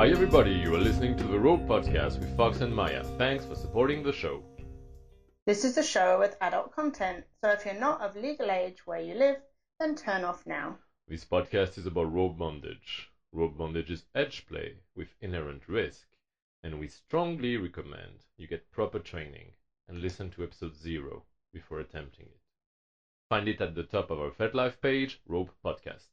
Hi, everybody. You are listening to the Rope Podcast with Fox and Maya. Thanks for supporting the show. This is a show with adult content, so if you're not of legal age where you live, then turn off now. This podcast is about rope bondage. Rope bondage is edge play with inherent risk, and we strongly recommend you get proper training and listen to episode zero before attempting it. Find it at the top of our FetLife page, Rope Podcast.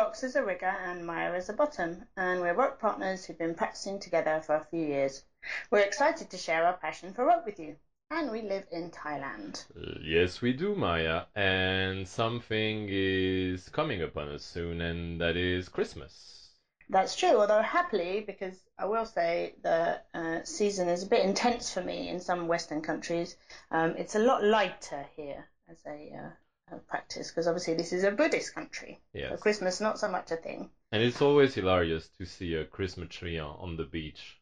Fox is a rigger and Maya is a bottom, and we're rope partners who've been practicing together for a few years. We're excited to share our passion for rope with you, and we live in Thailand. Uh, yes, we do, Maya, and something is coming upon us soon, and that is Christmas. That's true, although happily, because I will say the uh, season is a bit intense for me in some Western countries. Um, it's a lot lighter here as a uh, uh, practice because obviously this is a Buddhist country. Yes. So Christmas not so much a thing. And it's always hilarious to see a Christmas tree on, the beach.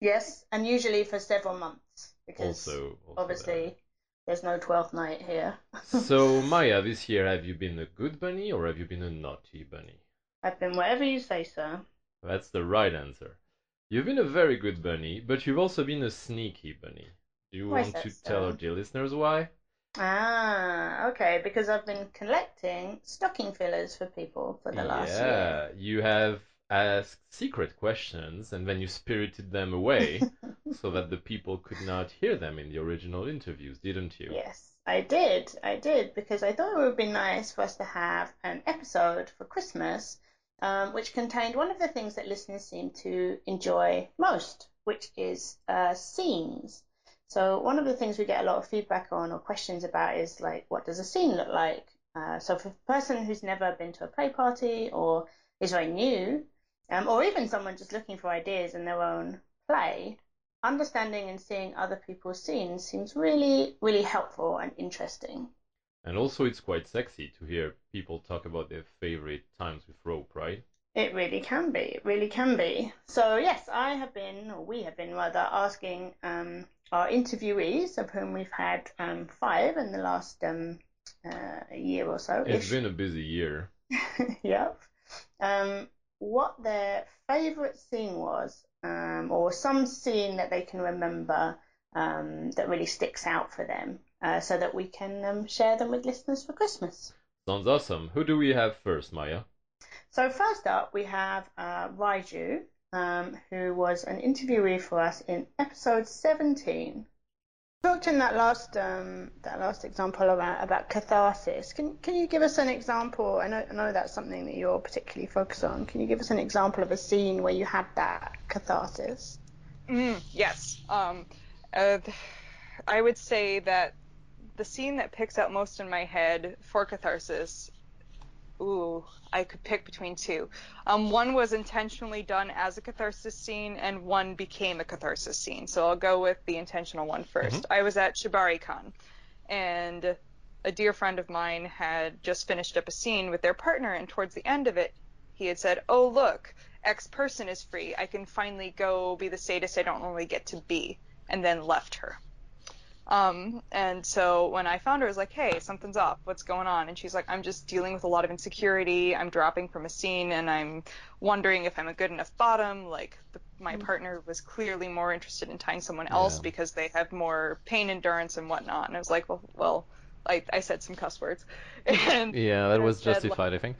Yes, and usually for several months because Also, also obviously there's no twelfth night here. so, Maya, this year have you been a good bunny or have you been a naughty bunny? I've been whatever you say, sir. That's the right answer. You've been a very good bunny, but you've also been a sneaky bunny. Do you Why want to so? tell our dear listeners why? Ah, okay, because I've been collecting stocking fillers for people for the last year. yeah, you have asked secret questions and then you spirited them away so that the people could not hear them in the original interviews, didn't you? Yes, I did. I did because I thought it would be nice for us to have an episode for Christmas um, which contained one of the things that listeners seem to enjoy most, which is uh, scenes. So one of the things we get a lot of feedback on or questions about is like, what does a scene look like? Uh, so for a person who's never been to a play party or is very new, um, or even someone just looking for ideas in their own play, understanding and seeing other people's scenes seems really, really helpful and interesting. And also, it's quite sexy to hear people talk about their favorite times with rope, right? It really can be. It really can be. So yes, I have been, or we have been rather, asking um, our interviewees, of whom we've had um, five in the last um, uh, year or so. It's been a busy year. yep. Um, what their favourite scene was, um, or some scene that they can remember um, that really sticks out for them, uh, so that we can um, share them with listeners for Christmas. Sounds awesome. Who do we have first, Maya? So first up, we have uh, Raiju, um, who was an interviewee for us in episode 17. Talked in that last um, that last example about about catharsis. Can can you give us an example? I know I know that's something that you're particularly focused on. Can you give us an example of a scene where you had that catharsis? Mm, yes. Um, uh, I would say that the scene that picks out most in my head for catharsis. Ooh, I could pick between two. Um, one was intentionally done as a catharsis scene, and one became a catharsis scene. So I'll go with the intentional one 1st I was at ShibariCon, and a dear friend of mine had just finished up a scene with their partner, and towards the end of it, he had said, "Oh look, X person is free. I can finally go be the sadist I don't normally get to be," and then left her. Um, and so when I found her, I was like, "Hey, something's off. What's going on?" And she's like, "I'm just dealing with a lot of insecurity. I'm dropping from a scene, and I'm wondering if I'm a good enough bottom. Like, the, my partner was clearly more interested in tying someone else Yeah. because they have more pain endurance and whatnot." And I was like, "Well, well." I, I said some cuss words. And Yeah, that I was said, like, justified, I think.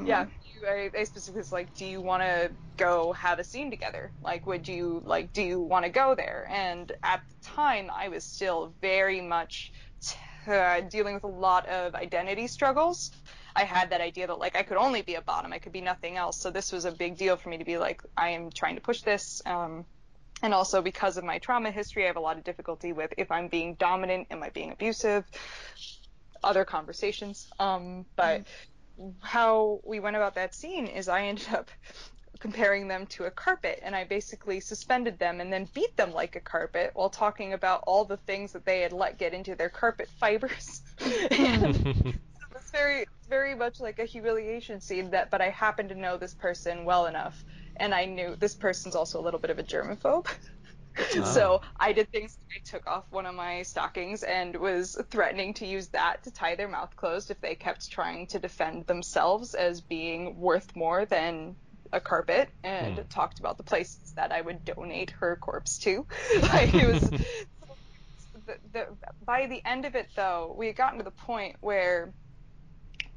yeah, you, I, I specifically was like, do you want to go have a scene together? Like, would you like, do you want to go there? And at the time, I was still very much t- uh, dealing with a lot of identity struggles. I had that idea that like I could only be a bottom, I could be nothing else. So this was a big deal for me to be like, I am trying to push this. Um, and also because of my trauma history, I have a lot of difficulty with if I'm being dominant, am I being abusive? Other conversations. Um, but how we went about that scene is I ended up comparing them to a carpet and I basically suspended them and then beat them like a carpet while talking about all the things that they had let get into their carpet fibers. and it's very very much like a humiliation scene that but I happen to know this person well enough and I knew this person's also a little bit of a germaphobe. So I did things. I took off one of my stockings and was threatening to use that to tie their mouth closed if they kept trying to defend themselves as being worth more than a carpet and Hmm. talked about the places that I would donate her corpse to. like it was. The, the, by the end of it, though, we had gotten to the point where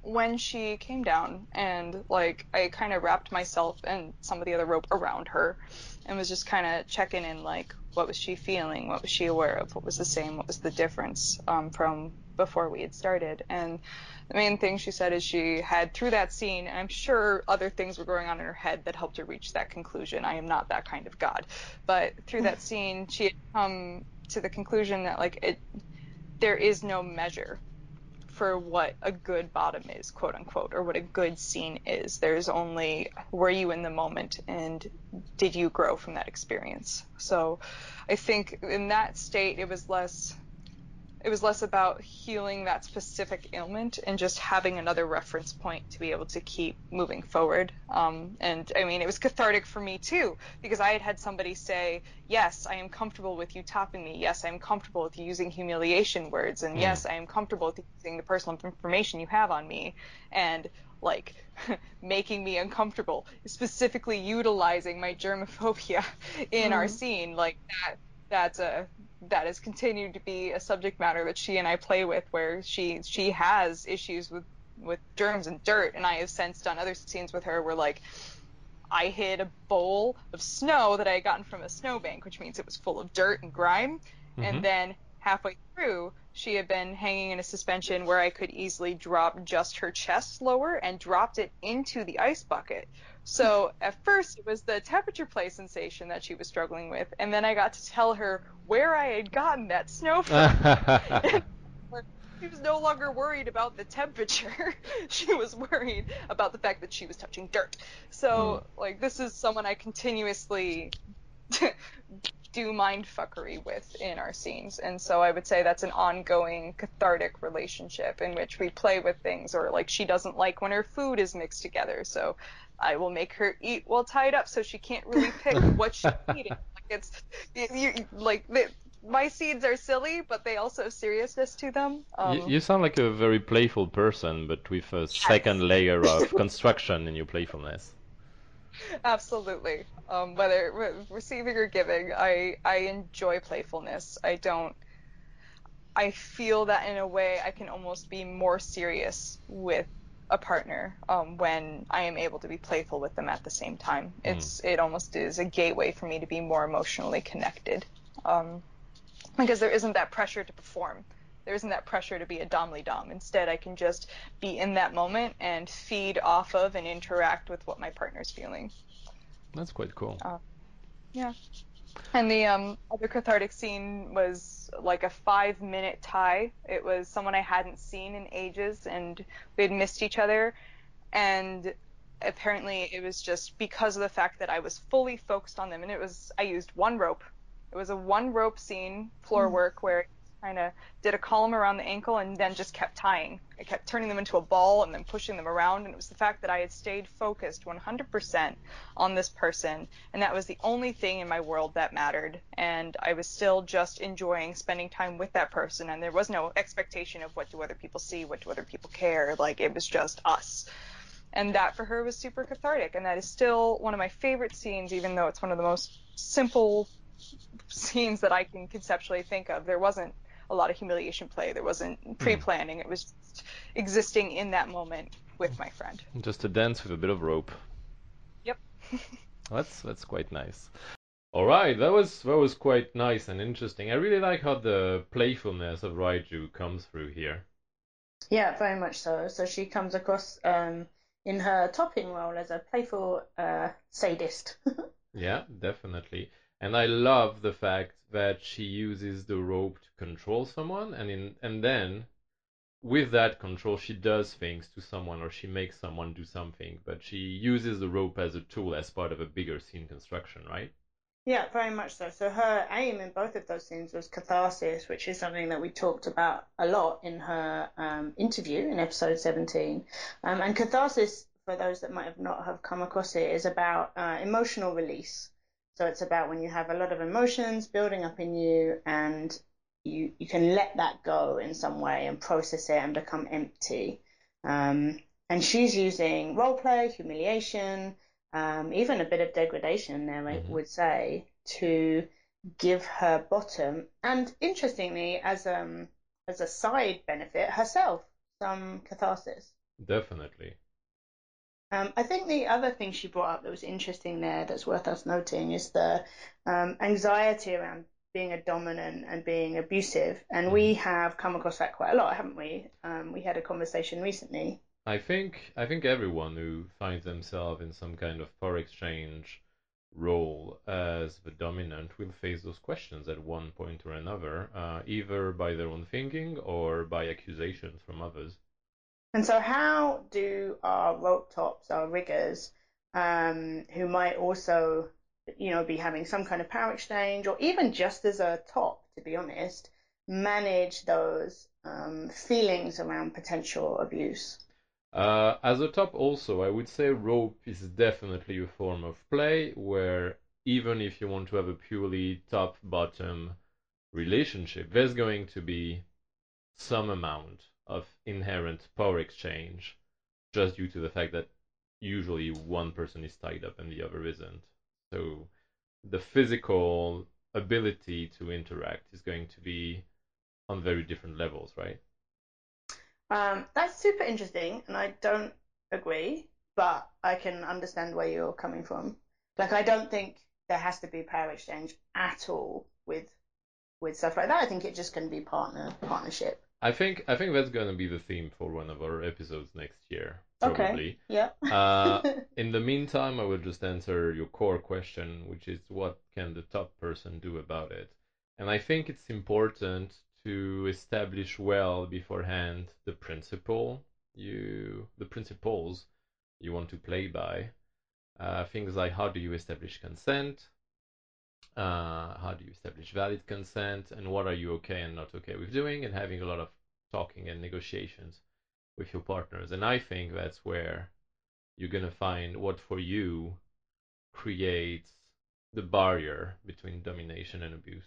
when she came down and like I kind of wrapped myself and some of the other rope around her and was just kind of checking in like what was she feeling what was she aware of what was the same what was the difference um, from before we had started. And the main thing she said is she had through that scene and i'm sure other things were going on in her head that helped her reach that conclusion. I am not that kind of god. But through that scene she had come to the conclusion that like it there is no measure for what a good bottom is, quote unquote, or what a good scene is. There's only were you in the moment and did you grow from that experience. So I think in that state it was less it was less about healing that specific ailment and just having another reference point to be able to keep moving forward. Um, and I mean, it was cathartic for me too, because I had had somebody say, Yes, I am comfortable with you topping me. Yes, I am comfortable with you using humiliation words. And Mm. yes, I am comfortable with using the personal information you have on me. And like making me uncomfortable, specifically utilizing my germophobia in our Mm. scene. Like that, that's a that has continued to be a subject matter that she and I play with, where she she has issues with with germs and dirt, and I have since done other scenes with her where like I hid a bowl of snow that I had gotten from a snowbank, which means it was full of dirt and grime, Mhm. and then halfway through she had been hanging in a suspension where I could easily drop just her chest lower and dropped it into the ice bucket. So at first it was the temperature play sensation that she was struggling with, and then I got to tell her where I had gotten that snow from. She was no longer worried about the temperature. she was worried about the fact that she was touching dirt. So, hmm. like, this is someone I continuously do mind fuckery with in our scenes. And so I would say that's an ongoing cathartic relationship in which we play with things or like she doesn't like when her food is mixed together. So I will make her eat while tied up so she can't really pick what she's eating. Like it's you, you, like the, my seeds are silly, but they also have seriousness to them. Um, you, you sound like a very playful person, but with a second layer of construction in your playfulness. Absolutely. Um, whether re- receiving or giving, I I enjoy playfulness. I don't. I feel that in a way I can almost be more serious with a partner um, when I am able to be playful with them at the same time. It's it almost is a gateway for me to be more emotionally connected, um, because there isn't that pressure to perform. There isn't that pressure to be a domly dom. Instead, I can just be in that moment and feed off of and interact with what my partner's feeling. That's quite cool. Yeah. And the um, other cathartic scene was like a five minute tie. It was someone I hadn't seen in ages, and we had missed each other. And apparently, it was just because of the fact that I was fully focused on them. And it was, I used one rope. It was a one rope scene, floor work, where kind of did a column around the ankle and then just kept tying. I kept turning them into a ball and then pushing them around. And it was the fact that I had stayed focused 100% on this person. And that was the only thing in my world that mattered. And I was still just enjoying spending time with that person. And there was no expectation of what do other people see, what do other people care. Like it was just us. And that for her was super cathartic. And that is still one of my favorite scenes, even though it's one of the most simple scenes that I can conceptually think of. There wasn't a lot of humiliation play. There wasn't pre-planning. It was just existing in that moment with my friend. Just a dance with a bit of rope. Yep. That's that's quite nice. All right, that was that was quite nice and interesting. I really like how the playfulness of Raiju comes through here. Yeah, very much so. So she comes across um, in her topping role as a playful uh, sadist. Yeah, definitely. And I love the fact that she uses the rope to control someone, and in and then with that control, she does things to someone or she makes someone do something. But she uses the rope as a tool as part of a bigger scene construction, right? Yeah, very much so. So her aim in both of those scenes was catharsis, which is something that we talked about a lot in her um, interview in episode 17. Um, and catharsis, for those that might have not have come across it, is about uh, emotional release. So it's about when you have a lot of emotions building up in you and you you can let that go in some way and process it and become empty. Um, and she's using role play, humiliation, um, even a bit of degradation there, I Mhm. would say, to give her bottom, and interestingly, as um as a side benefit, herself some catharsis. Definitely. Um, I think the other thing she brought up that was interesting there, that's worth us noting, is the um, anxiety around being a dominant and being abusive, and we have come across that quite a lot, haven't we? Um, we had a conversation recently. I think I think everyone who finds themselves in some kind of power exchange role as the dominant will face those questions at one point or another, uh, either by their own thinking or by accusations from others. And so, how do our rope tops, our riggers, um, who might also, you know, be having some kind of power exchange, or even just as a top, to be honest, manage those um, feelings around potential abuse? Uh, as a top, also, I would say rope is definitely a form of play where even if you want to have a purely top bottom relationship, there's going to be some amount of inherent power exchange just due to the fact that usually one person is tied up and the other isn't. So the physical ability to interact is going to be on very different levels, right? Um, that's super interesting, and I don't agree, but I can understand where you're coming from. Like, I don't think there has to be power exchange at all with with stuff like that. I think it just can be partner partnership. I think I think that's gonna be the theme for one of our episodes next year, Okay. probably. Yep. Uh, in the meantime, I will just answer your core question, which is what can the top person do about it? And I think it's important to establish well beforehand the principle you the principles you want to play by. Uh, things like how do you establish consent? Uh, how do you establish valid consent? And what are you okay and not okay with doing? And having a lot of talking and negotiations with your partners. And I think that's where you're going to find what for you creates the barrier between domination and abuse.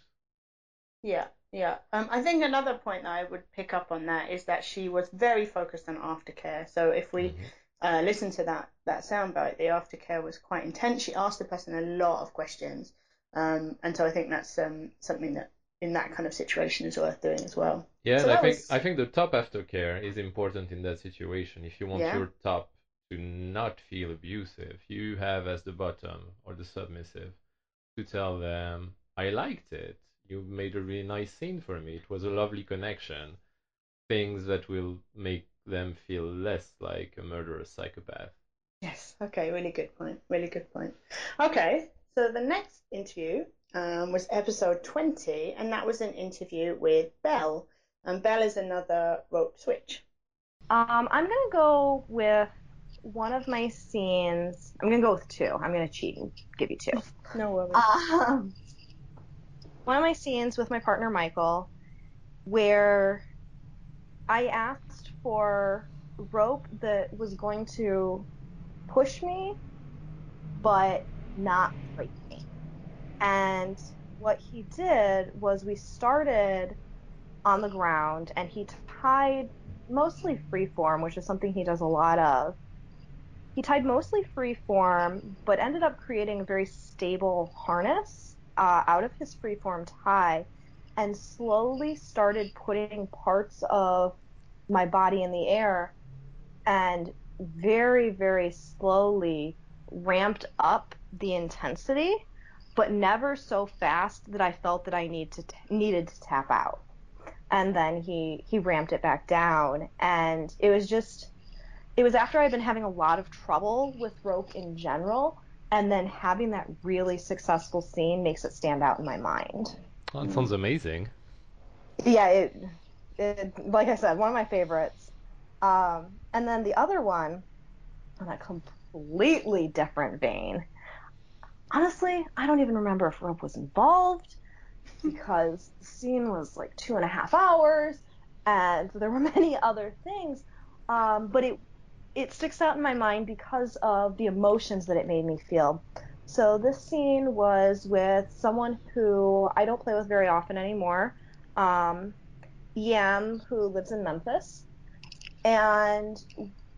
Yeah, yeah. Um, I think another point that I would pick up on that is that she was very focused on aftercare. So if we Mhm. uh, listen to that that soundbite, the aftercare was quite intense. She asked the person a lot of questions, um, and so I think that's um, something that in that kind of situation is worth doing as well. Yeah, So and I think was- I think the top aftercare is important in that situation. If you want Yeah. your top to not feel abusive, you have as the bottom or the submissive to tell them, I liked it. You made a really nice scene for me. It was a lovely connection. Things that will make them feel less like a murderous psychopath. Yes. Okay. Really good point. Really good point. Okay. So the next interview um, was episode 20, and that was an interview with Belle. And Belle is another rope switch. Um, I'm gonna go with one of my scenes. I'm gonna go with two. I'm gonna cheat and give you two. No worries. Um, one of my scenes with my partner Michael, where I asked for rope that was going to push me, but not break me. And what he did was we started on the ground, and he tied mostly freeform, which is something he does a lot of. He tied mostly freeform, but ended up creating a very stable harness uh, out of his freeform tie, and slowly started putting parts of my body in the air, and very, very slowly ramped up the intensity, but never so fast that I felt that I need to t- needed to tap out and then he he ramped it back down and it was just it was after I'd been having a lot of trouble with rope in general and then having that really successful scene makes it stand out in my mind. That sounds amazing. Yeah, it, it like I said, one of my favorites. Um, and then the other one on a completely different vein. Honestly, I don't even remember if rope was involved because the scene was like two and a half hours and there were many other things. Um, but it it sticks out in my mind because of the emotions that it made me feel. So this scene was with someone who I don't play with very often anymore, um, EM, who lives in Memphis, and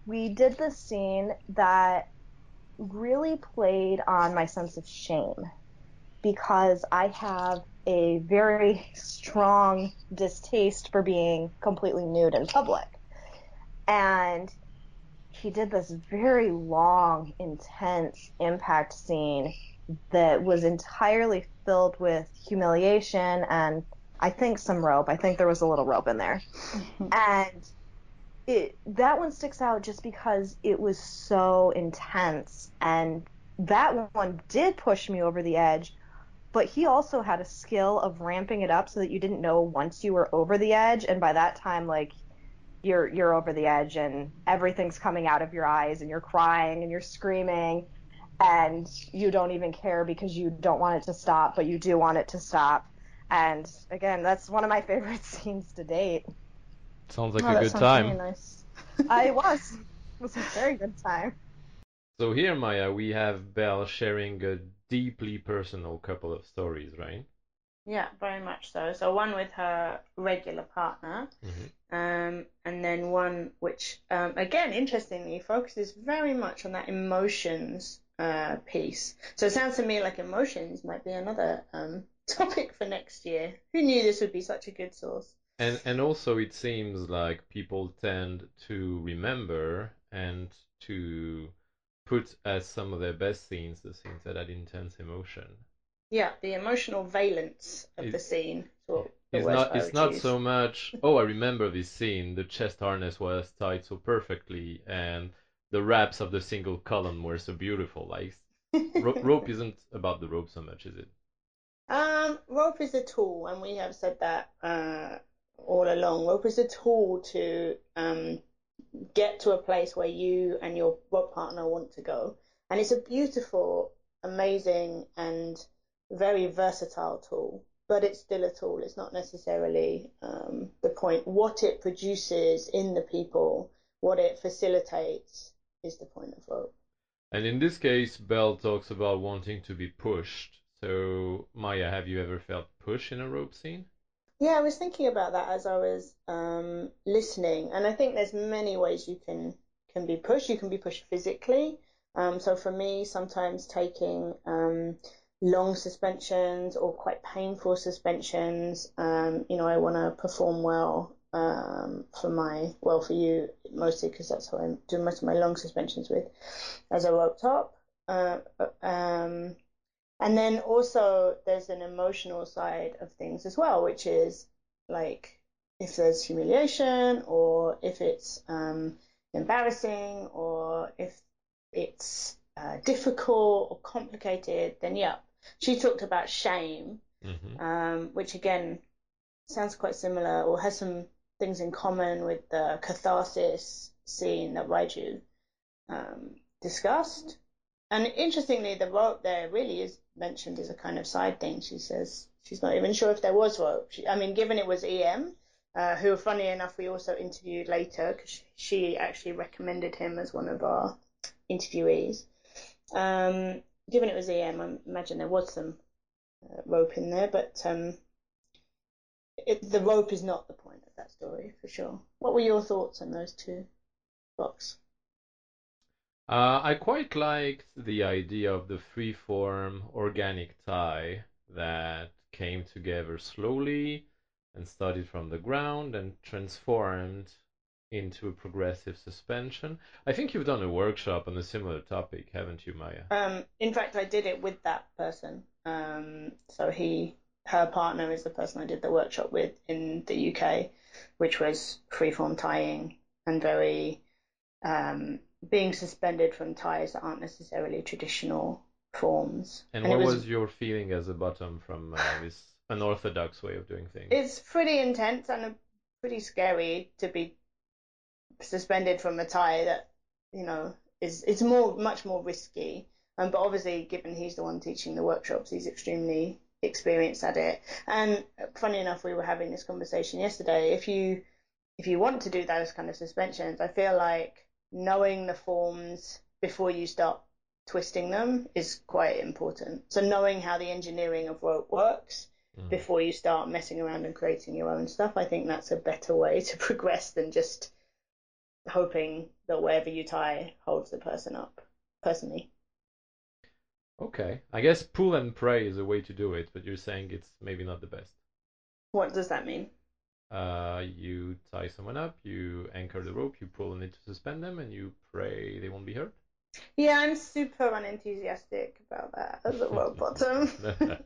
we did this scene that really played on my sense of shame because I have a very strong distaste for being completely nude in public. And he did this very long, intense impact scene that was entirely filled with humiliation and I think some rope. I think there was a little rope in there. Mm-hmm. and it that one sticks out just because it was so intense and that one did push me over the edge but he also had a skill of ramping it up so that you didn't know once you were over the edge and by that time like you're you're over the edge and everything's coming out of your eyes and you're crying and you're screaming and you don't even care because you don't want it to stop but you do want it to stop. And again that's one of my favorite scenes to date Sounds like Oh, a that good time. really nice. I was it was a very good time So here, Maya, we have Belle sharing a deeply personal couple of stories, right? Yeah, very much so. So one with her regular partner, Mhm. um, and then one which, um, again, interestingly, focuses very much on that emotions uh, piece. So it sounds to me like emotions might be another um, topic for next year. Who knew this would be such a good source? And and also it seems like people tend to remember and to put as some of their best scenes the scenes that had intense emotion. Yeah, the emotional valence of It- the scene. the It's not it's not choose. so much oh I remember this scene, the chest harness was tied so perfectly and the wraps of the single column were so beautiful. Like ro- rope isn't about the rope so much, is it? Um, rope is a tool, and we have said that uh, all along. Rope is a tool to um, get to a place where you and your rope partner want to go. And it's a beautiful, amazing, and very versatile tool. But it's still a tool. It's not necessarily um, the point. What it produces in the people, what it facilitates, is the point of rope. And in this case, Belle talks about wanting to be pushed. So, Maya, have you ever felt push in a rope scene? Yeah, I was thinking about that as I was um, listening, and I think there's many ways you can can be pushed. You can be pushed physically. Um, so for me, sometimes taking um, long suspensions or quite painful suspensions. Um, you know, I want to perform well um, for my well for you mostly because that's how I do most of my long suspensions with as a rope top. Uh, um, and then also there's an emotional side of things as well, which is like if there's humiliation or if it's um, embarrassing or if it's uh, difficult or complicated, then yeah. She talked about shame, hmm um, which again sounds quite similar or has some things in common with the catharsis scene that Raiju um, discussed. And interestingly, the rope there really is mentioned as a kind of side thing. She says she's not even sure if there was rope. She, I mean, given it was EM, uh, who, funny enough, we also interviewed later because she actually recommended him as one of our interviewees. Um, given it was EM, I imagine there was some uh, rope in there, but um, it, the rope is not the point of that story for sure. What were your thoughts on those two books? Uh, I quite liked the idea of the free-form organic tie that came together slowly and started from the ground and transformed into a progressive suspension. I think you've done a workshop on a similar topic, haven't you, Maya? Um, in fact, I did it with that person. Um, so he, her partner is the person I did the workshop with in the UK, which was freeform tying and very um, being suspended from ties that aren't necessarily traditional forms. And it what was was your feeling as a bottom from uh, this unorthodox way of doing things? It's pretty intense and pretty scary to be suspended from a tie that you know is it's more much more risky. Um, but obviously, given he's the one teaching the workshops, he's extremely experienced at it. And funny enough, we were having this conversation yesterday. If you if you want to do those kind of suspensions, I feel like knowing the forms before you start twisting them is quite important. So knowing how the engineering of rope works Mm. before you start messing around and creating your own stuff, I think that's a better way to progress than just hoping that wherever you tie holds the person up. Personally. Okay. I guess pull and pray is a way to do it, but you're saying it's maybe not the best. What does that mean? Uh, you tie someone up, you anchor the rope, you pull on it to suspend them, and you pray they won't be hurt. Yeah, I'm super unenthusiastic about that as a world bottom.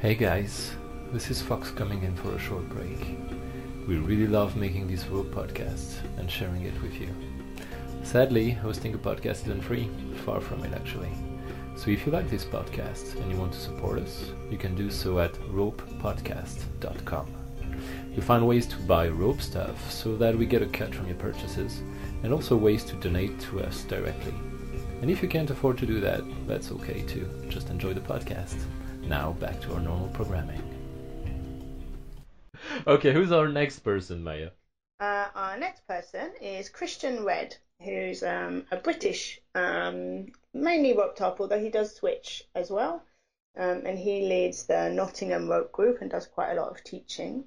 hey guys, this is Fox coming in for a short break. We really love making these rope podcasts and sharing it with you. Sadly, hosting a podcast isn't free, far from it actually. So if you like this podcast and you want to support us, you can do so at ropepodcast.com. You'll find ways to buy rope stuff so that we get a cut from your purchases, and also ways to donate to us directly. And if you can't afford to do that, that's okay too. Just enjoy the podcast. Now back to our normal programming. Okay, who's our next person, Maya? Uh, our next person is Christian Red, who's um, a British, um, mainly rope top, although he does switch as well. Um, and he leads the Nottingham Rope Group and does quite a lot of teaching.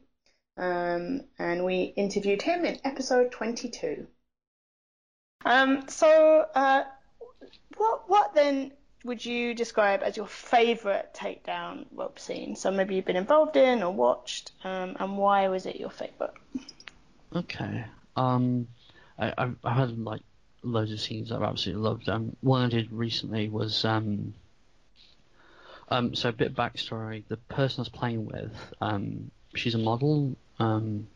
Um, and we interviewed him in episode 22. Um, so, uh, what what then would you describe as your favourite takedown rope scene? So maybe you've been involved in or watched, um, and why was it your favourite? Okay. Um, I, I've, I've had like loads of scenes I've absolutely loved. Um, one I did recently was um, um, so a bit of backstory. The person I was playing with, um, she's a model, um,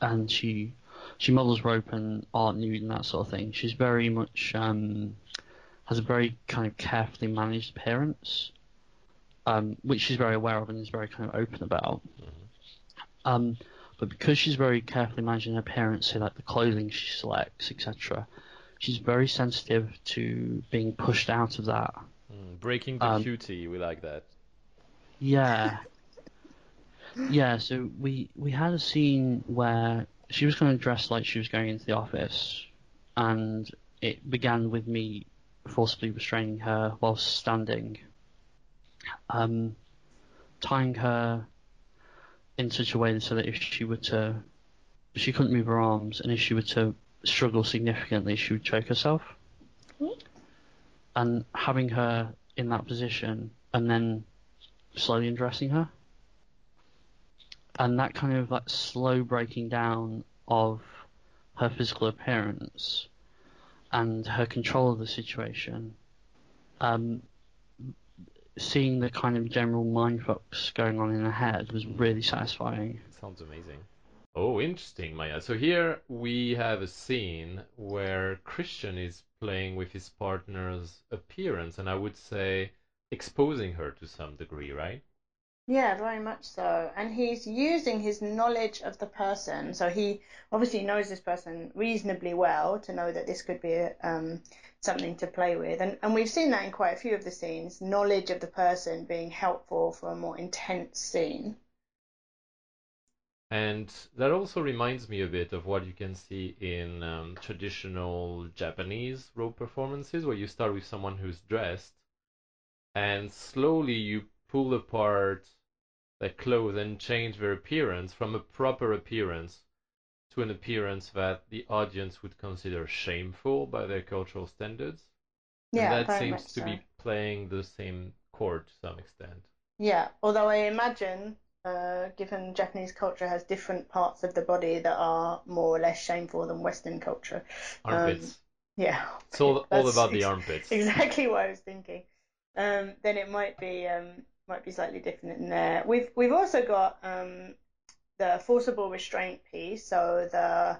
and she she models rope and art nude and that sort of thing. She's very much um, has a very kind of carefully managed appearance, um, which she's very aware of and is very kind of open about. Um, but because she's very carefully managing her appearance, so like the clothing she selects, etc., she's very sensitive to being pushed out of that. Mm, breaking the Um, cutie, we like that. Yeah. yeah, so we we had a scene where she was kind of dressed like she was going into the office and it began with me forcibly restraining her whilst standing. Um tying her in such a way so that if she were to she couldn't move her arms and if she were to struggle significantly she would choke herself. Hmm. And having her in that position and then slowly undressing her. And that kind of like slow breaking down of her physical appearance and her control of the situation. Um, seeing the kind of general mind mindfucks going on in her head was really satisfying. Sounds amazing. Oh, interesting, Maya. So here we have a scene where Christian is playing with his partner's appearance, and I would say exposing her to some degree, right? Yeah, very much so. And he's using his knowledge of the person. So he obviously knows this person reasonably well to know that this could be um, something to play with. And, and we've seen that in quite a few of the scenes knowledge of the person being helpful for a more intense scene. And that also reminds me a bit of what you can see in um, traditional Japanese rope performances, where you start with someone who's dressed, and slowly you pull apart their clothes and change their appearance from a proper appearance to an appearance that the audience would consider shameful by their cultural standards. Yeah, and that seems to so. be playing the same chord to some extent. Yeah, although I imagine, uh, given Japanese culture has different parts of the body that are more or less shameful than Western culture. Um, Armpits. yeah, it's all, all about the armpits. exactly what I was thinking. Um, then it might be um, might be slightly different in there. We've we've also got um, the forcible restraint piece. So the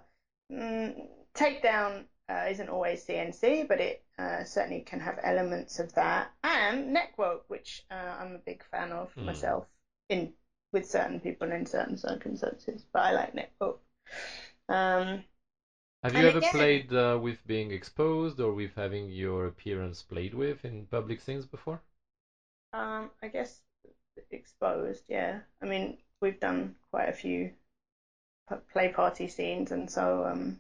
mm, takedown uh, isn't always CNC, but it uh, certainly can have elements of that, and neck rope, which uh, I'm a big fan of Hmm. myself in with certain people in certain circumstances. But I like neck rope. Um, Have you ever again- played uh, with being exposed or with having your appearance played with in public scenes before? Um, I guess exposed, yeah. I mean, we've done quite a few play party scenes, and so um,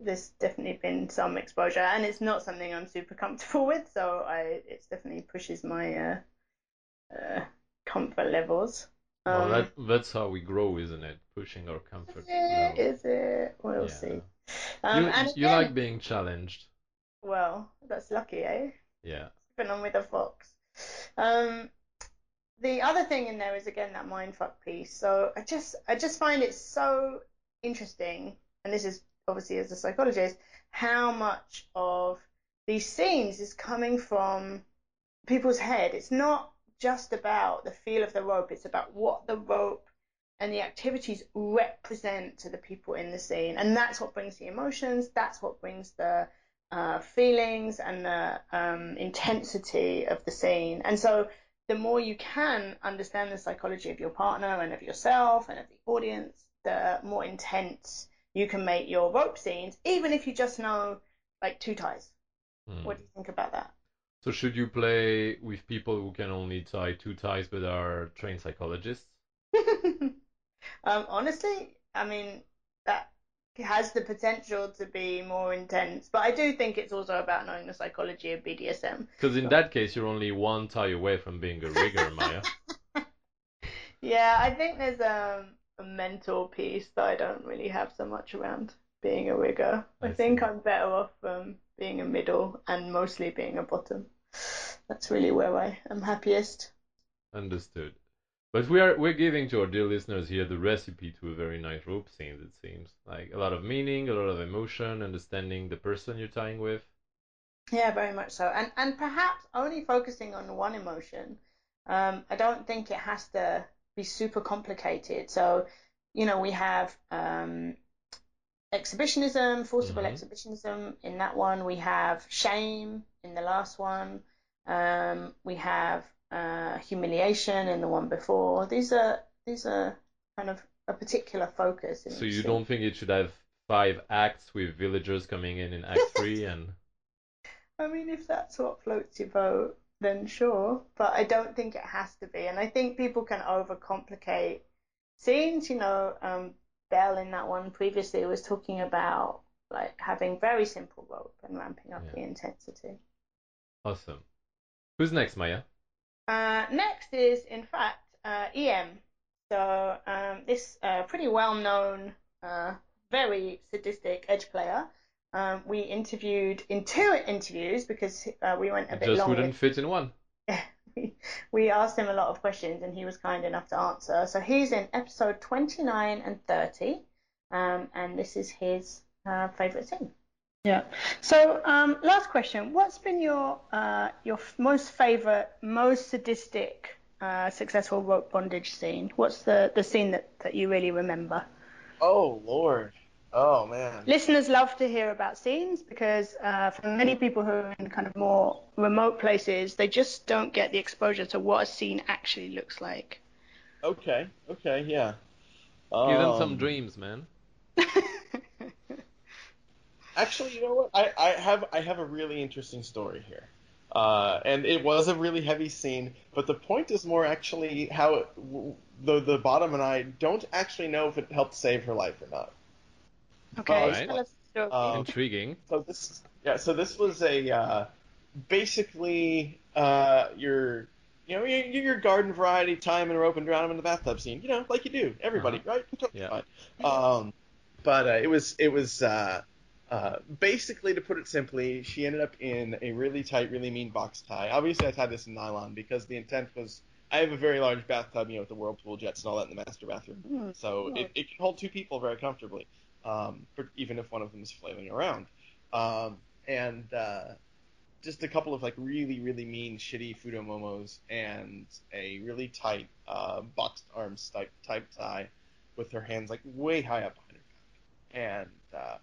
there's definitely been some exposure, and it's not something I'm super comfortable with, so I it's definitely pushes my uh, uh, comfort levels. well, Um, that, that's how we grow, isn't it? Pushing our comfort is it? Is it? We'll Yeah. see. Um, you you like being challenged. Well, that's lucky, eh? Yeah. Been on with a fox. Um, the other thing in there is again that mindfuck piece. So I just I just find it so interesting, and this is obviously as a psychologist, how much of these scenes is coming from people's head. It's not just about the feel of the rope, it's about what the rope and the activities represent to the people in the scene. And that's what brings the emotions, that's what brings the uh, feelings and the um, intensity of the scene. And so the more you can understand the psychology of your partner and of yourself and of the audience, the more intense you can make your rope scenes, even if you just know like two ties. Hmm. What do you think about that? So should you play with people who can only tie two ties but are trained psychologists? um, honestly, I mean that has the potential to be more intense, but I do think it's also about knowing the psychology of BDSM. Because in that case, you're only one tie away from being a rigger, Maya. Yeah, I think there's um, a mental piece that I don't really have so much around being a rigger. I, I think see. I'm better off um, being a middle and mostly being a bottom. That's really where I am happiest. Understood. But we are we're giving to our dear listeners here the recipe to a very nice rope scene. It seems like a lot of meaning, a lot of emotion, understanding the person you're tying with. Yeah, very much so. And and perhaps only focusing on one emotion. Um, I don't think it has to be super complicated. So, you know, we have um, exhibitionism, forcible Mhm. exhibitionism in that one. We have shame in the last one. Um, we have uh, humiliation in the one before. These are these are kind of a particular focus. In So you scene. don't think it should have five acts with villagers coming in in Act Three and I mean, if that's what floats your boat, then sure. But I don't think it has to be. And I think people can overcomplicate scenes. You know, um, Belle in that one previously was talking about like having very simple rope and ramping up Yeah. the intensity. awesome. Who's next, Maya? Uh, next is, in fact, uh, EM. So um, this uh, pretty well-known, uh, very sadistic edge player. Um, we interviewed in two interviews because uh, we went a It bit just long. wouldn't with- fit in one. we asked him a lot of questions and he was kind enough to answer. So he's in episode 29 and 30, um, and this is his uh, favourite scene. Yeah. So um, last question: What's been your uh, your f- most favourite, most sadistic, uh, successful rope bondage scene? What's the, the scene that, that you really remember? Oh Lord. Oh man. Listeners love to hear about scenes because uh, for many people who are in kind of more remote places, they just don't get the exposure to what a scene actually looks like. Okay. Okay. Yeah. Give them some Um, dreams, man. Actually, you know what? I, I have I have a really interesting story here. Uh, and it was a really heavy scene, but the point is more actually how it, w- the the bottom and I don't actually know if it helped save her life or not. okay, Alright. tell us the story. Um, Intriguing. So this, yeah. So this was a uh, basically uh, your, you know, your, your garden variety time and rope and drown him in the bathtub scene. You know, like you do, everybody, right? Totally Yeah. fine. Um, but uh, it was it was uh, basically to put it simply, she ended up in a really tight, really mean box tie. Obviously, I tied this in nylon because the intent was. I have a very large bathtub, you know, with the whirlpool jets and all that in the master bathroom. Hmm. So it, it can hold two people very comfortably, um, for, even if one of them is flailing around. Um, and uh, just a couple of like really, really mean, shitty futomomos and a really tight uh, boxed arms type type tie with her hands like way high up behind her back, and uh,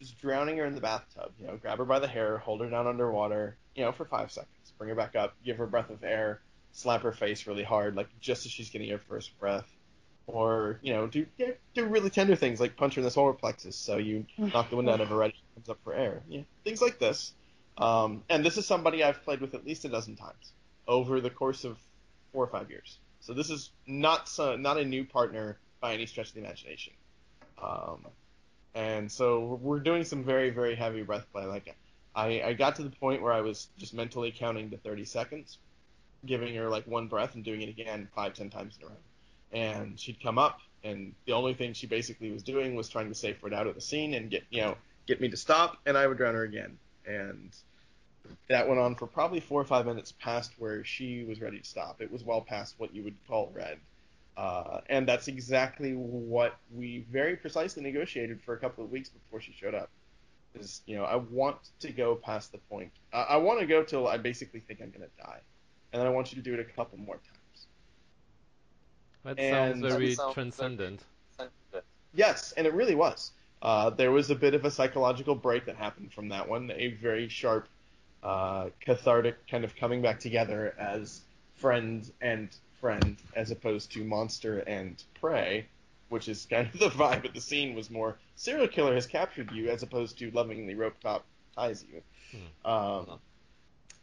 just drowning her in the bathtub. You know, grab her by the hair, hold her down underwater, you know, for five seconds, bring her back up, give her a breath of air, slap her face really hard, like just as she's getting her first breath. Or you know, do do really tender things like punch her in the solar plexus, so you knock the wind out of her right as she comes up for air. Yeah, things like this. Um, and this is somebody I've played with at least a dozen times over the course of four or five years. So this is not so, not a new partner by any stretch of the imagination. Um, and so we're doing some very very heavy breath play. Like I, I got to the point where I was just mentally counting to 30 seconds, giving her like one breath and doing it again five ten times in a row. And she'd come up, and the only thing she basically was doing was trying to safe word out of the scene and get you know get me to stop, and I would drown her again. and that went on for probably four or five minutes past where she was ready to stop. It was well past what you would call red. Uh, and that's exactly what we very precisely negotiated for a couple of weeks before she showed up. Is you know I want to go past the point. I, I want to go till I basically think I'm gonna die, and then I want you to do it a couple more times. That And- sounds very That sounds transcendent. Yes, and it really was. Uh, there was a bit of a psychological break that happened from that one. A very sharp, uh, cathartic kind of coming back together as friend and friend, as opposed to monster and prey, which is kind of the vibe of the scene. Was more serial killer has captured you, as opposed to lovingly rope top ties you. Um,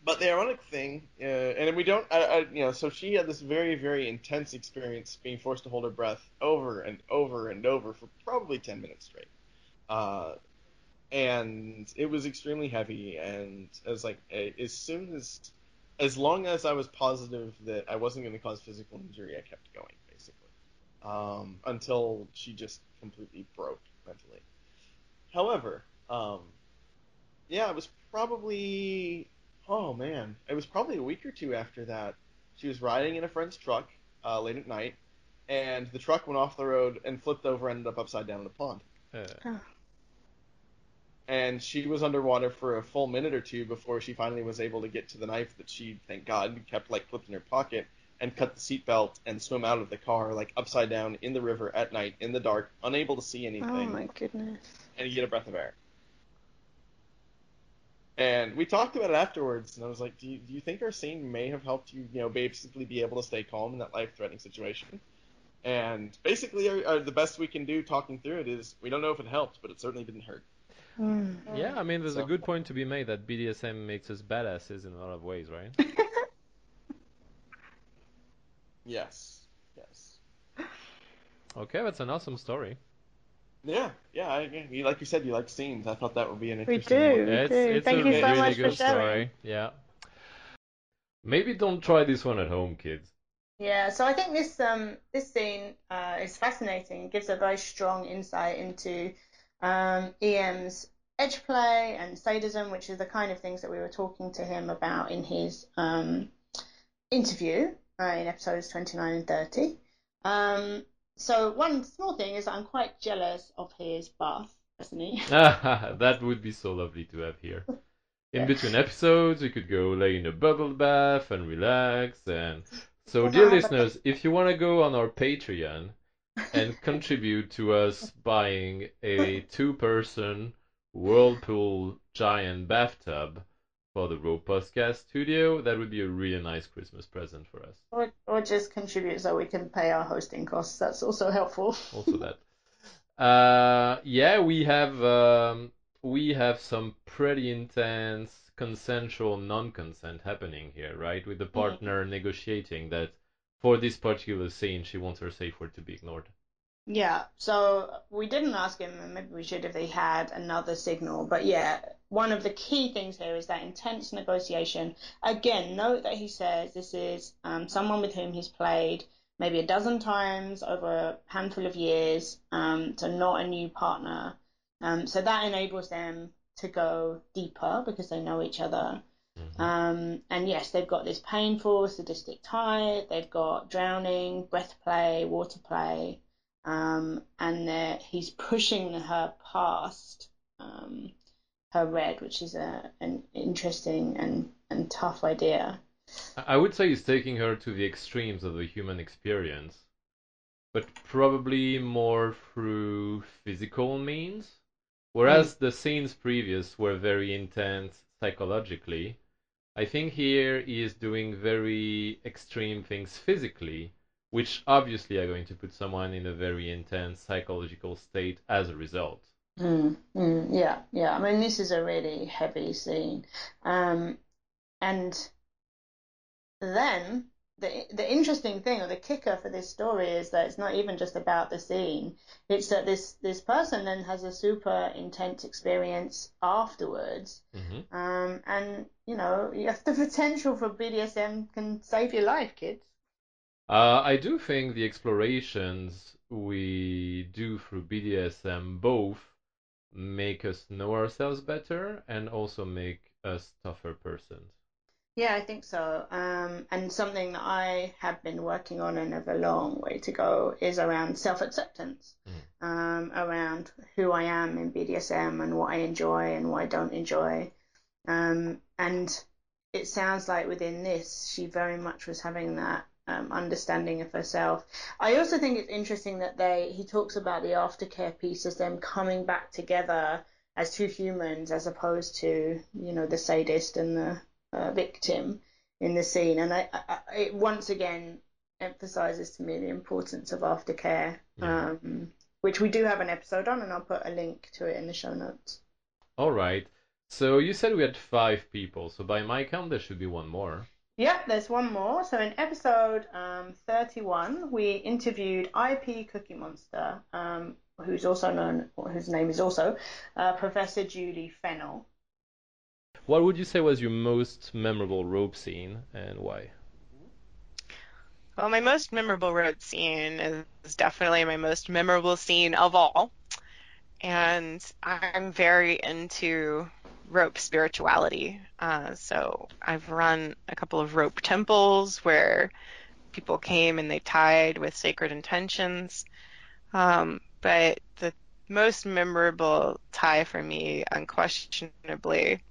but the ironic thing, uh, and we don't, I, I, you know, so she had this very, very intense experience being forced to hold her breath over and over and over for probably 10 minutes straight. Uh, and it was extremely heavy, and I was like, as soon as, as long as I was positive that I wasn't going to cause physical injury, I kept going, basically. Um, until she just completely broke mentally. However, um, yeah, it was probably oh man, it was probably a week or two after that. She was riding in a friend's truck uh, late at night, and the truck went off the road and flipped over, and ended up upside down in the pond. Uh, And she was underwater for a full minute or two before she finally was able to get to the knife that she, thank God, kept like clipped in her pocket and cut the seatbelt and swim out of the car like upside down in the river at night in the dark, unable to see anything. Oh my goodness. and get a breath of air. And we talked about it afterwards, and I was like, do you, do you think our scene may have helped you, you know, basically be able to stay calm in that life-threatening situation? And basically, our, our, the best we can do talking through it is we don't know if it helped, but it certainly didn't hurt. Mm. yeah, I mean, there's a good point to be made that BDSM makes us badasses in a lot of ways, right? Yes. Yes. Okay, that's an awesome story. Yeah, yeah. I, you- like you said, you like scenes. I thought that would be an We interesting do. one. We It's, do. it's Thank a you so really much for good sharing. story. Yeah. Maybe don't try this one at home, kids. Yeah, so I think this um this scene uh, is fascinating. It gives a very strong insight into um, EM's edge play and sadism, which is the kind of things that we were talking to him about in his um, interview uh, in episodes 29 and 30. Um, so one small thing is I'm quite jealous of his bath, personally. that would be so lovely to have here. In Yeah. between episodes, we could go lay in a bubble bath and relax. And so, dear listeners, if you want to go on our Patreon and contribute to us buying a two-person whirlpool giant bathtub for the Rope Podcast Studio, that would be a really nice Christmas present for us. Or, or just contribute so we can pay our hosting costs. That's also helpful. also that. Uh, yeah, we have um, we have some pretty intense consensual non-consent happening here, right? With the partner negotiating that for this particular scene, she wants her safe word to be ignored. Yeah, so we didn't ask him, and maybe we should if they had another signal. But yeah, one of the key things here is that intense negotiation. Again, note that he says this is um, someone with whom he's played maybe a dozen times over a handful of years, um, so not a new partner. Um, so that enables them to go deeper because they know each other. Mhm. Um, and yes, they've got this painful, sadistic tie. They've got drowning, breath play, water play, um, and he's pushing her past um, her red, which is a an interesting and, and tough idea. I I would say he's taking her to the extremes of the human experience, but probably more through physical means. Whereas the scenes previous were very intense psychologically, I think here he is doing very extreme things physically, which obviously are going to put someone in a very intense psychological state as a result. Mm, mm, yeah, yeah. I mean, this is a really heavy scene. Um, and then the the interesting thing or the kicker for this story is that it's not even just about the scene. It's that this this person then has a super intense experience afterwards. hmm Um, and you know, you have the potential for BDSM can save your life, kids. Uh, I do think the explorations we do through BDSM both make us know ourselves better and also make us tougher persons. Yeah, I think so. Um, and something that I have been working on and have a long way to go is around self acceptance, Mm. um, around who I am in BDSM and what I enjoy and what I don't enjoy. Um, and it sounds like within this, she very much was having that um, understanding of herself. I also think it's interesting that they he talks about the aftercare piece as them coming back together as two humans as opposed to you know the sadist and the uh, victim in the scene, and I, I, it once again emphasizes to me the importance of aftercare, Yeah. um, which we do have an episode on, and I'll put a link to it in the show notes. All right. So you said we had five people. So by my count, there should be one more. Yeah, there's one more. So in episode um, 31, we interviewed IP Cookie Monster, um, who's also known, or whose name is also uh, Professor Julie Fennell. What would you say was your most memorable rope scene and why? Well, my most memorable rope scene is definitely my most memorable scene of all. And I'm very into rope spirituality. Uh, so I've run a couple of rope temples where people came and they tied with sacred intentions. Um, but the most memorable tie for me, unquestionably,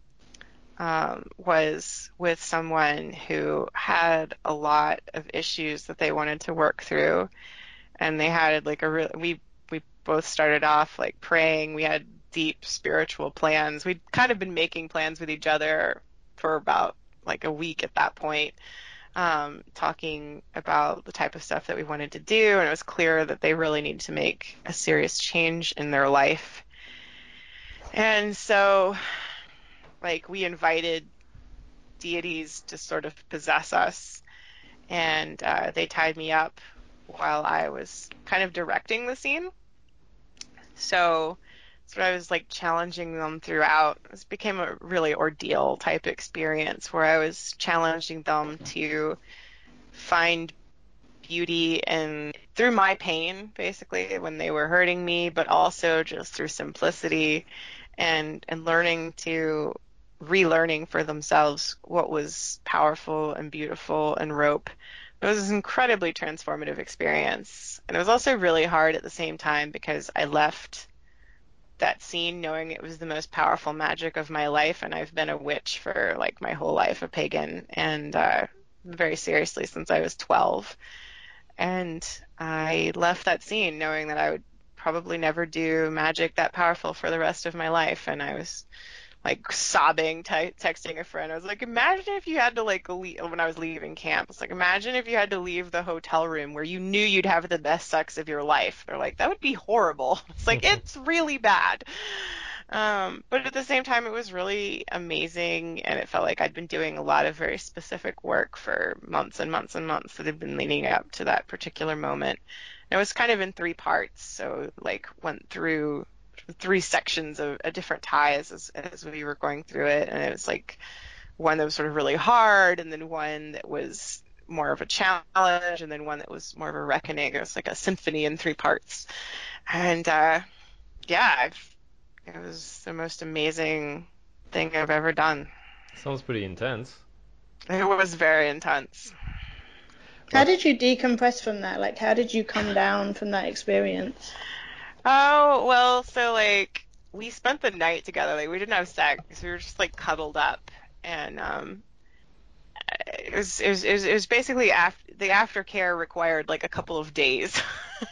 um, was with someone who had a lot of issues that they wanted to work through, and they had like a real we we both started off like praying. We had deep spiritual plans. We'd kind of been making plans with each other for about like a week at that point, um, talking about the type of stuff that we wanted to do, and it was clear that they really needed to make a serious change in their life. And so like we invited deities to sort of possess us and uh, they tied me up while i was kind of directing the scene. So so i was like challenging them throughout. This became a really ordeal type experience where i was challenging them to find beauty and through my pain basically when they were hurting me but also just through simplicity and and learning to relearning for themselves what was powerful and beautiful and rope. It was an incredibly transformative experience. And it was also really hard at the same time because I left that scene knowing it was the most powerful magic of my life and I've been a witch for like my whole life, a pagan, and uh, very seriously since I was 12. And I left that scene knowing that I would probably never do magic that powerful for the rest of my life and I was like sobbing, t- texting a friend. I was like, imagine if you had to like leave when I was leaving camp. It's like, imagine if you had to leave the hotel room where you knew you'd have the best sex of your life. They're like, that would be horrible. It's like it's really bad. Um, but at the same time, it was really amazing, and it felt like I'd been doing a lot of very specific work for months and months and months that had been leading up to that particular moment. And it was kind of in three parts, so like went through three sections of, of different ties as, as we were going through it, and it was like one that was sort of really hard, and then one that was more of a challenge, and then one that was more of a reckoning. It was like a symphony in three parts, and uh, yeah, I've, it was the most amazing thing I've ever done. Sounds pretty intense. It was very intense. How did you decompress from that? Like, how did you come down from that experience? Oh, well, so like we spent the night together. Like we didn't have sex. We were just like cuddled up and um it was it was it was, it was basically after the aftercare required like a couple of days.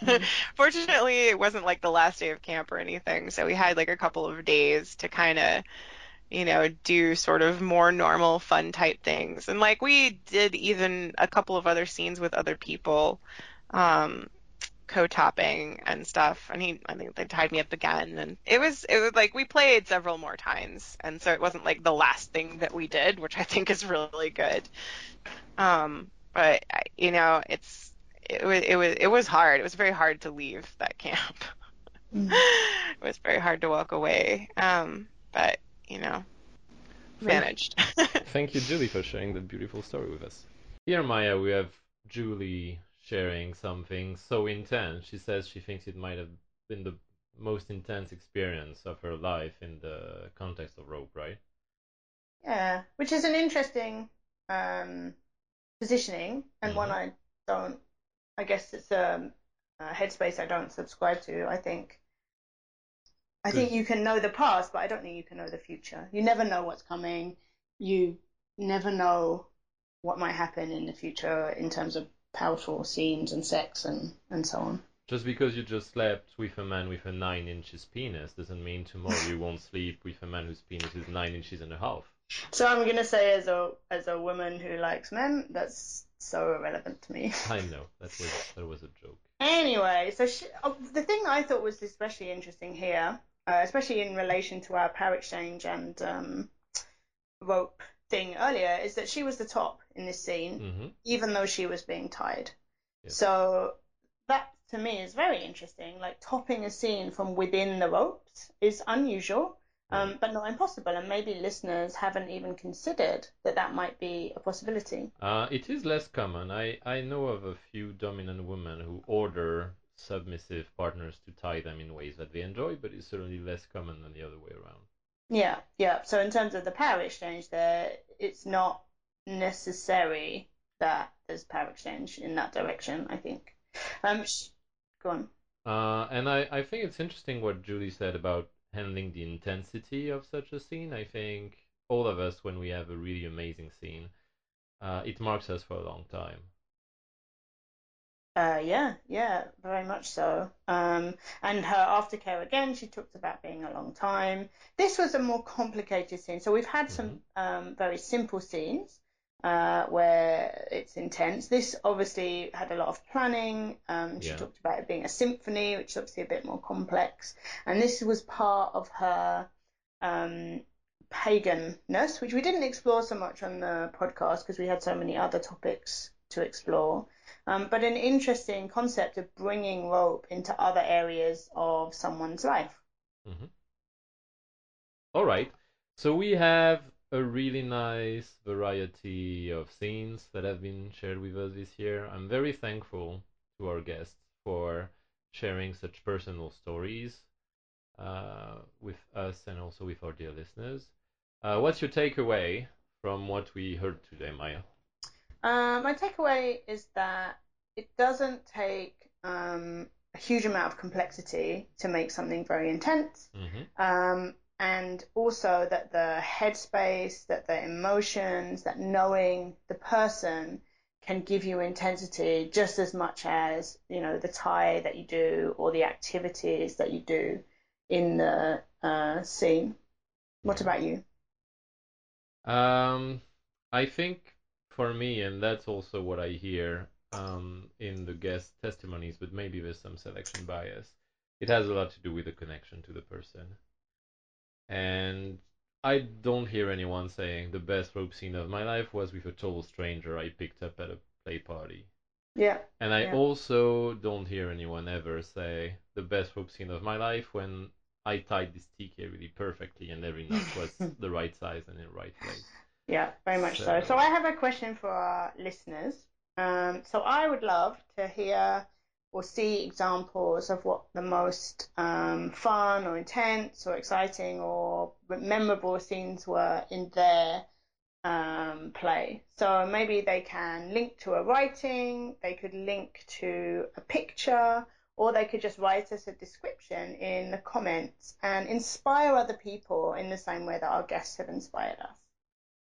Fortunately, it wasn't like the last day of camp or anything, so we had like a couple of days to kind of you know, do sort of more normal fun type things. And like we did even a couple of other scenes with other people. Um co-topping and stuff. And he I think they tied me up again. And it was it was like we played several more times. And so it wasn't like the last thing that we did which I think is really good. Um but you know it's it was it was it was hard. It was very hard to leave that camp. Mm. it was very hard to walk away. Um but you know managed. Thank you, Julie, for sharing that beautiful story with us. Here, Maya, we have Julie sharing something so intense. She says she thinks it might have been the most intense experience of her life in the context of rope, right? Yeah, which is an interesting um, positioning and one Mhm. I don't. I guess it's a, a headspace I don't subscribe to. I think. I think you can know the past, but I don't think you can know the future. You never know what's coming. You never know what might happen in the future in terms of powerful scenes and sex and, and so on. Just because you just slept with a man with a nine inches penis doesn't mean tomorrow you won't sleep with a man whose penis is nine inches and a half. So I'm gonna say, as a as a woman who likes men, that's so irrelevant to me. I know that was that was a joke. Anyway, so she, oh, the thing I thought was especially interesting here, uh, especially in relation to our power exchange and um, rope thing earlier, is that she was the top in this scene, hmm even though she was being tied. Yes. So that to me is very interesting. Like topping a scene from within the ropes is unusual, um, but not impossible. And maybe listeners haven't even considered that that might be a possibility. Uh, it is less common. I, I know of a few dominant women who order submissive partners to tie them in ways that they enjoy, but it's certainly less common than the other way around. Yeah, yeah. So in terms of the power exchange, there, it's not necessary that there's power exchange in that direction. I think. Um, sh- go on. Uh, and I, I think it's interesting what Julie said about handling the intensity of such a scene. I think all of us, when we have a really amazing scene, uh, it marks us for a long time. Uh, yeah, yeah, very much so. Um, and her aftercare again, she talked about being a long time. This was a more complicated scene. So we've had some um, very simple scenes uh, where it's intense. This obviously had a lot of planning. Um, she Yeah. talked about it being a symphony, which is obviously a bit more complex. And this was part of her um, paganness, which we didn't explore so much on the podcast because we had so many other topics to explore. Um, but an interesting concept of bringing rope into other areas of someone's life. All right. So we have a really nice variety of scenes that have been shared with us this year. I'm very thankful to our guests for sharing such personal stories uh, with us and also with our dear listeners. Uh, what's your takeaway from what we heard today, Maya? Uh, my takeaway is that it doesn't take um, a huge amount of complexity to make something very intense. hmm Um, and also that the headspace, that the emotions, that knowing the person can give you intensity just as much as, you know, the tie that you do or the activities that you do in the uh, scene. What about you? Um, I think for me, and that's also what I hear um, in the guest testimonies, but maybe there's some selection bias. It has a lot to do with the connection to the person. And I don't hear anyone saying the best rope scene of my life was with a total stranger I picked up at a play party. Yeah. And I Yeah. also don't hear anyone ever say the best rope scene of my life when I tied this TK really perfectly and every knot was the right size and in the right place. Yeah, very much so. So- So I have a question for our listeners. Um, so I would love to hear or see examples of what the most um, fun or intense or exciting or memorable scenes were in their um, play. So maybe they can link to a writing, they could link to a picture, or they could just write us a description in the comments and inspire other people in the same way that our guests have inspired us.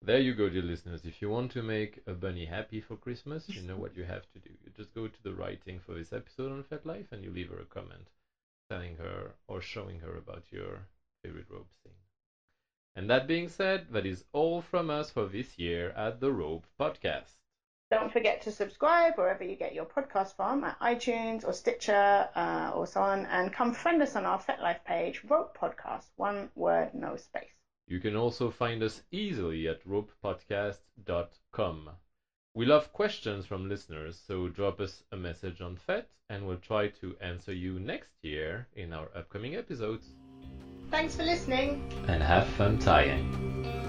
There you go, dear listeners. If you want to make a bunny happy for Christmas, you know what you have to do. You just go to the writing for this episode on FetLife and you leave her a comment telling her or showing her about your favorite rope scene. And that being said, that is all from us for this year at the Rope Podcast. Don't forget to subscribe wherever you get your podcast from, at iTunes or Stitcher uh, or so on, and come friend us on our FetLife page, Rope Podcast, one word, no space. You can also find us easily at ropepodcast.com. We love questions from listeners, so drop us a message on FET and we'll try to answer you next year in our upcoming episodes. Thanks for listening. And have fun tying.